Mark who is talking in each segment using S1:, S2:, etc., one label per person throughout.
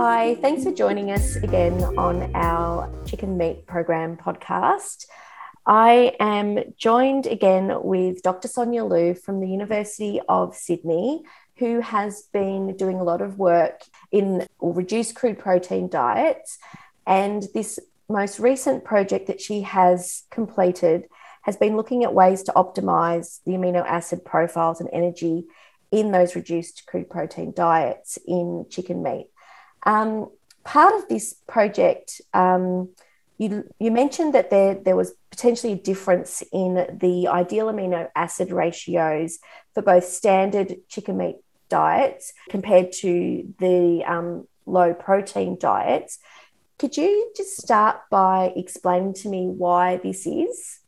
S1: Hi, thanks for joining us again on our Chicken Meat Program podcast. I am joined again with Dr. Sonia Liu from the University of Sydney, who has been doing a lot of work in reduced crude protein diets. And this most recent project that she has completed has been looking at ways to optimize the amino acid profiles and energy in those reduced crude protein diets in chicken meat. Um, part of this project, um, you, you mentioned that there, there was potentially a difference in the ideal amino acid ratios for both standard chicken meat diets compared to the um, low protein diets. Could you just start by explaining to me why this is?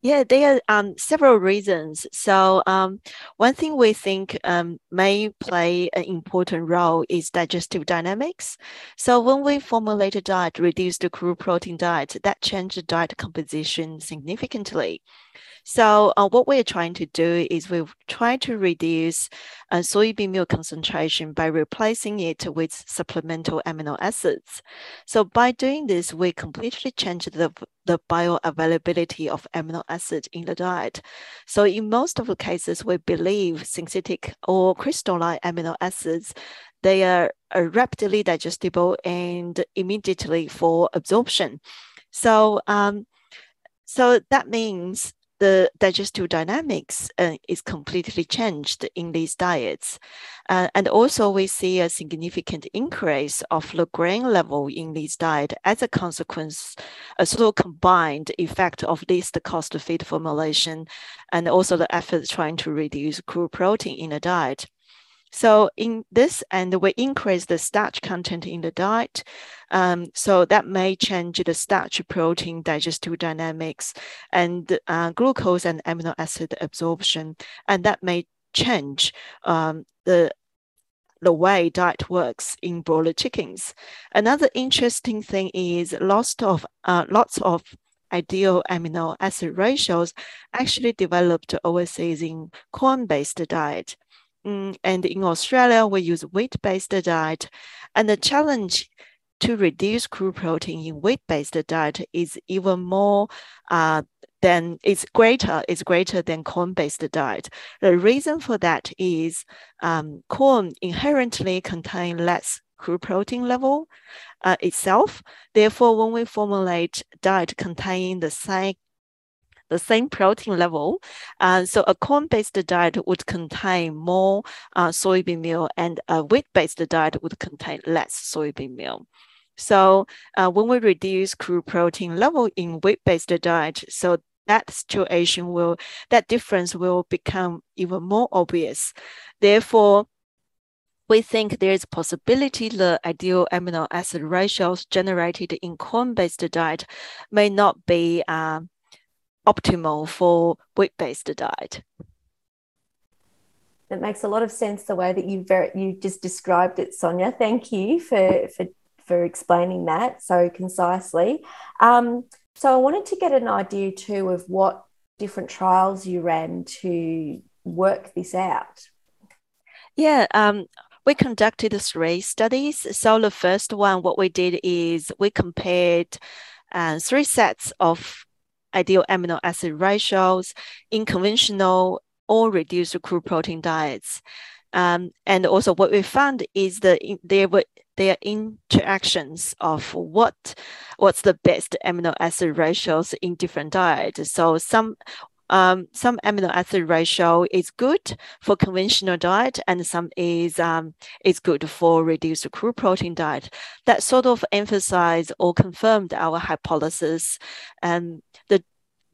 S2: Yeah, there are um, several reasons. So um, one thing we think um, may play an important role is digestive dynamics. So when we formulate a diet, reduce the crude protein diet, that changes diet composition significantly. So uh, what we're trying to do is we're trying to reduce uh, soybean meal concentration by replacing it with supplemental amino acids. So by doing this, we completely change the, the bioavailability of amino acids in the diet. So in most of the cases, we believe synthetic or crystalline amino acids they are, rapidly digestible and immediately for absorption. So um, so that means the digestive dynamics uh, is completely changed in these diets. Uh, and also we see a significant increase of the grain level in these diet as a consequence, a sort of combined effect of this the cost feed formulation and also the effort trying to reduce crude protein in the diet. So in this, and we increase the starch content in the diet. Um, so that may change the starch protein digestive dynamics and uh, glucose and amino acid absorption. And that may change um, the the way diet works in broiler chickens. Another interesting thing is lots of uh, lots of ideal amino acid ratios actually developed overseas in corn-based diet. Mm, and in Australia, we use wheat-based diet. And the challenge to reduce crude protein in wheat-based diet is even more uh, than it's greater is greater than corn-based diet. The reason for that is um, corn inherently contain less crude protein level uh, itself. Therefore, when we formulate diet containing the same the same protein level. Uh, so a corn-based diet would contain more uh, soybean meal and a wheat-based diet would contain less soybean meal. So uh, when we reduce crude protein level in wheat-based diet, so that situation will, that difference will become even more obvious. Therefore, we think there is possibility the ideal amino acid ratios generated in corn-based diet may not be uh, optimal for wheat-based diet.
S1: That makes a lot of sense the way that you very you just described it, Sonia. Thank you for for for explaining that so concisely. Um, so I wanted to get an idea too of what different trials you ran to work this out.
S2: Yeah, um, we conducted three studies. So the first one, what we did is we compared uh, three sets of ideal amino acid ratios in conventional or reduced crude protein diets. Um, and also what we found is that there were their interactions of what what's the best amino acid ratios in different diets. So some um, some amino acid ratio is good for conventional diet and some is um, is good for reduced crude protein diet. That sort of emphasized or confirmed our hypothesis. And the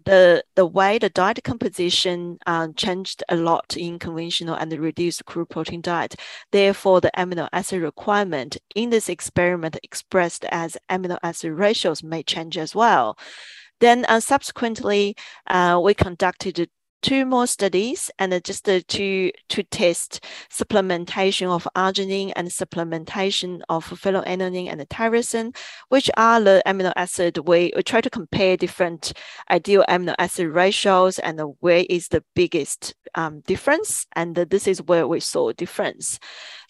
S2: the, the way the diet composition uh, changed a lot in conventional and reduced crude protein diet. Therefore, the amino acid requirement in this experiment expressed as amino acid ratios may change as well. Then uh, subsequently, uh, we conducted two more studies and just to to test supplementation of arginine and supplementation of phenylalanine and tyrosine, which are the amino acid we, we try to compare different ideal amino acid ratios and where is the biggest um, difference. And this is where we saw difference.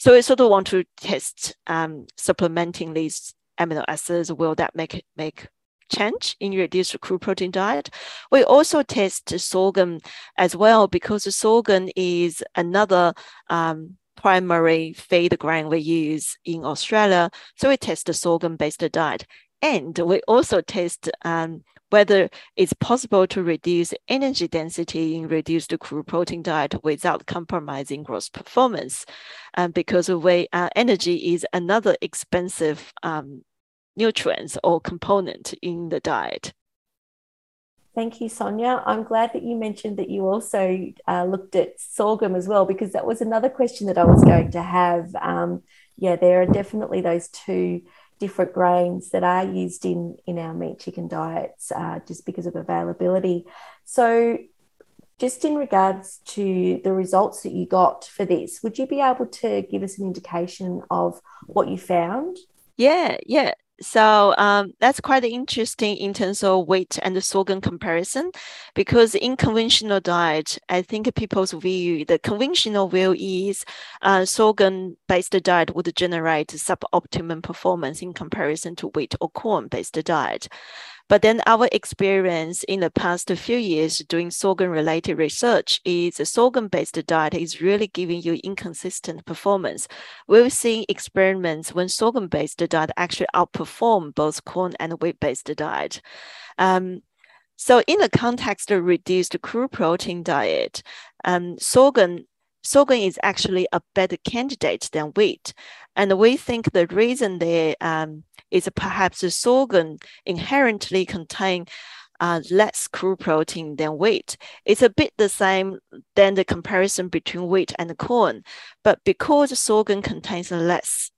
S2: So we sort of want to test um, supplementing these amino acids. Will that make make change in reduced crude protein diet. We also test sorghum as well because sorghum is another um, primary feed grain we use in Australia. So we test the sorghum-based diet. And we also test um, whether it's possible to reduce energy density in reduced crude protein diet without compromising growth performance. Um, because we, uh, energy is another expensive um, nutrients or component in the diet.
S1: Thank you, Sonia. I'm glad that you mentioned that you also uh, looked at sorghum as well, because that was another question that I was going to have. Um, yeah, there are definitely those two different grains that are used in in our meat chicken diets uh, just because of availability. So, just in regards to the results that you got for this, would you be able to give us an indication of what you found?
S2: Yeah, yeah. So um, that's quite interesting in terms of wheat and sorghum comparison, because in conventional diet, I think people's view, the conventional view is uh, sorghum-based diet would generate suboptimum performance in comparison to wheat or corn-based diet. But then our experience in the past few years doing sorghum related research is a sorghum based diet is really giving you inconsistent performance. We've seen experiments when sorghum based diet actually outperform both corn and wheat based diet. Um, so in the context of reduced crude protein diet, um, sorghum sorghum is actually a better candidate than wheat. And we think the reason there um, is perhaps the sorghum inherently contain uh, less crude protein than wheat. It's a bit the same than the comparison between wheat and corn, but because sorghum contains less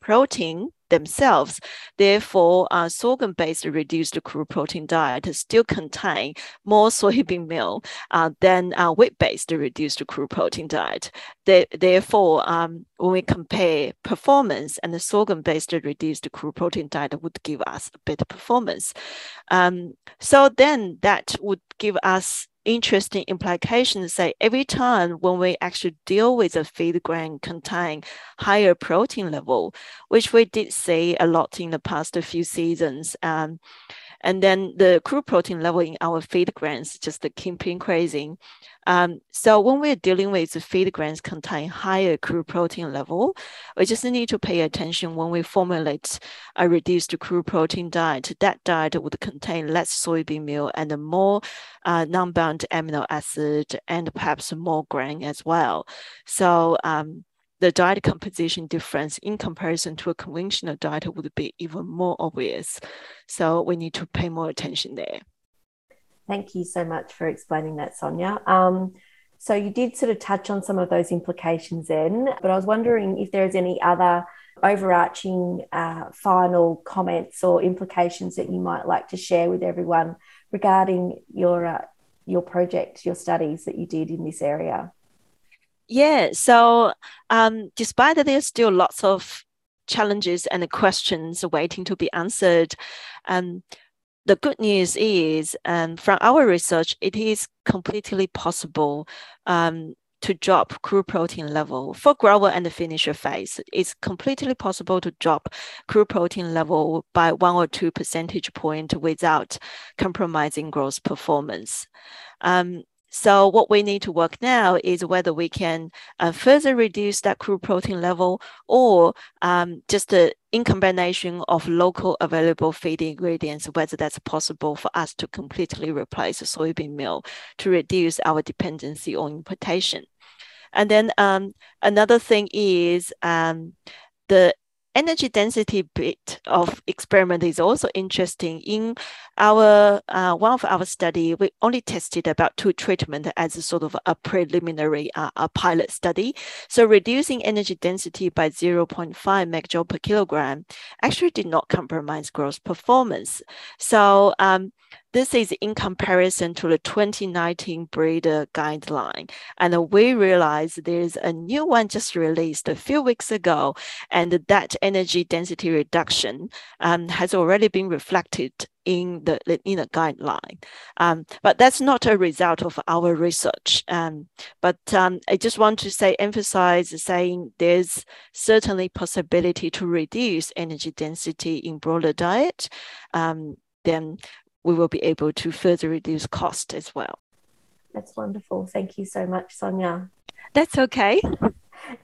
S2: protein, themselves. Therefore, sorghum-based reduced crude protein diet still contain more soybean meal uh, than wheat-based reduced crude protein diet. Therefore, um, when we compare performance and the sorghum-based reduced crude protein diet would give us a better performance. Um, so then that would give us interesting implications say every time when we actually deal with a feed grain contain higher protein level, which we did see a lot in the past few seasons. Um, and then the crude protein level in our feed grains just keep increasing. Um, so when we're dealing with the feed grains contain higher crude protein level, we just need to pay attention when we formulate a reduced crude protein diet. That diet would contain less soybean meal and more uh, non-bound amino acid and perhaps more grain as well. So um, the diet composition difference in comparison to a conventional diet would be even more obvious. So we need to pay more attention there.
S1: Thank you so much for explaining that, Sonia. Um, so you did sort of touch on some of those implications then, but I was wondering if there's any other overarching uh, final comments or implications that you might like to share with everyone regarding your uh, your project, your studies that you did in this area.
S2: Yeah, so um, despite that there's still lots of challenges and questions waiting to be answered, um, the good news is, um, from our research, it is completely possible um, to drop crude protein level for grower and the finisher phase. It's completely possible to drop crude protein level by one or two percentage point without compromising growth performance. Um, so what we need to work now is whether we can uh, further reduce that crude protein level or um, just a, in combination of local available feed ingredients, whether that's possible for us to completely replace soybean meal to reduce our dependency on importation. And then um, another thing is um, the energy density bit of experiment is also interesting. In our uh, one of our study, we only tested about two treatment as a sort of a preliminary uh, a pilot study. So reducing energy density by 0.5 megajoule per kilogram actually did not compromise growth performance. So um, this is in comparison to the 2019 breeder guideline. And we realize there's a new one just released a few weeks ago, and that energy density reduction um, has already been reflected in the in the guideline. Um, but that's not a result of our research. Um, but um, I just want to say emphasize saying there's certainly possibility to reduce energy density in broiler diet. Um, then we will be able to further reduce cost as well.
S1: That's wonderful. Thank you so much, Sonia.
S2: That's okay.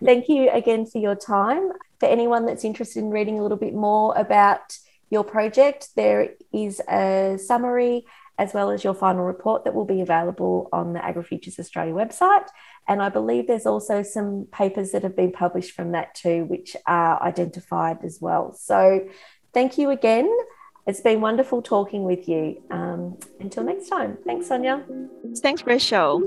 S1: Thank you again for your time. For anyone that's interested in reading a little bit more about your project, there is a summary as well as your final report that will be available on the AgriFutures Australia website. And I believe there's also some papers that have been published from that too, which are identified as well. So thank you again. It's been wonderful talking with you. Um, until next time. Thanks, Sonia.
S2: Thanks, Rachel.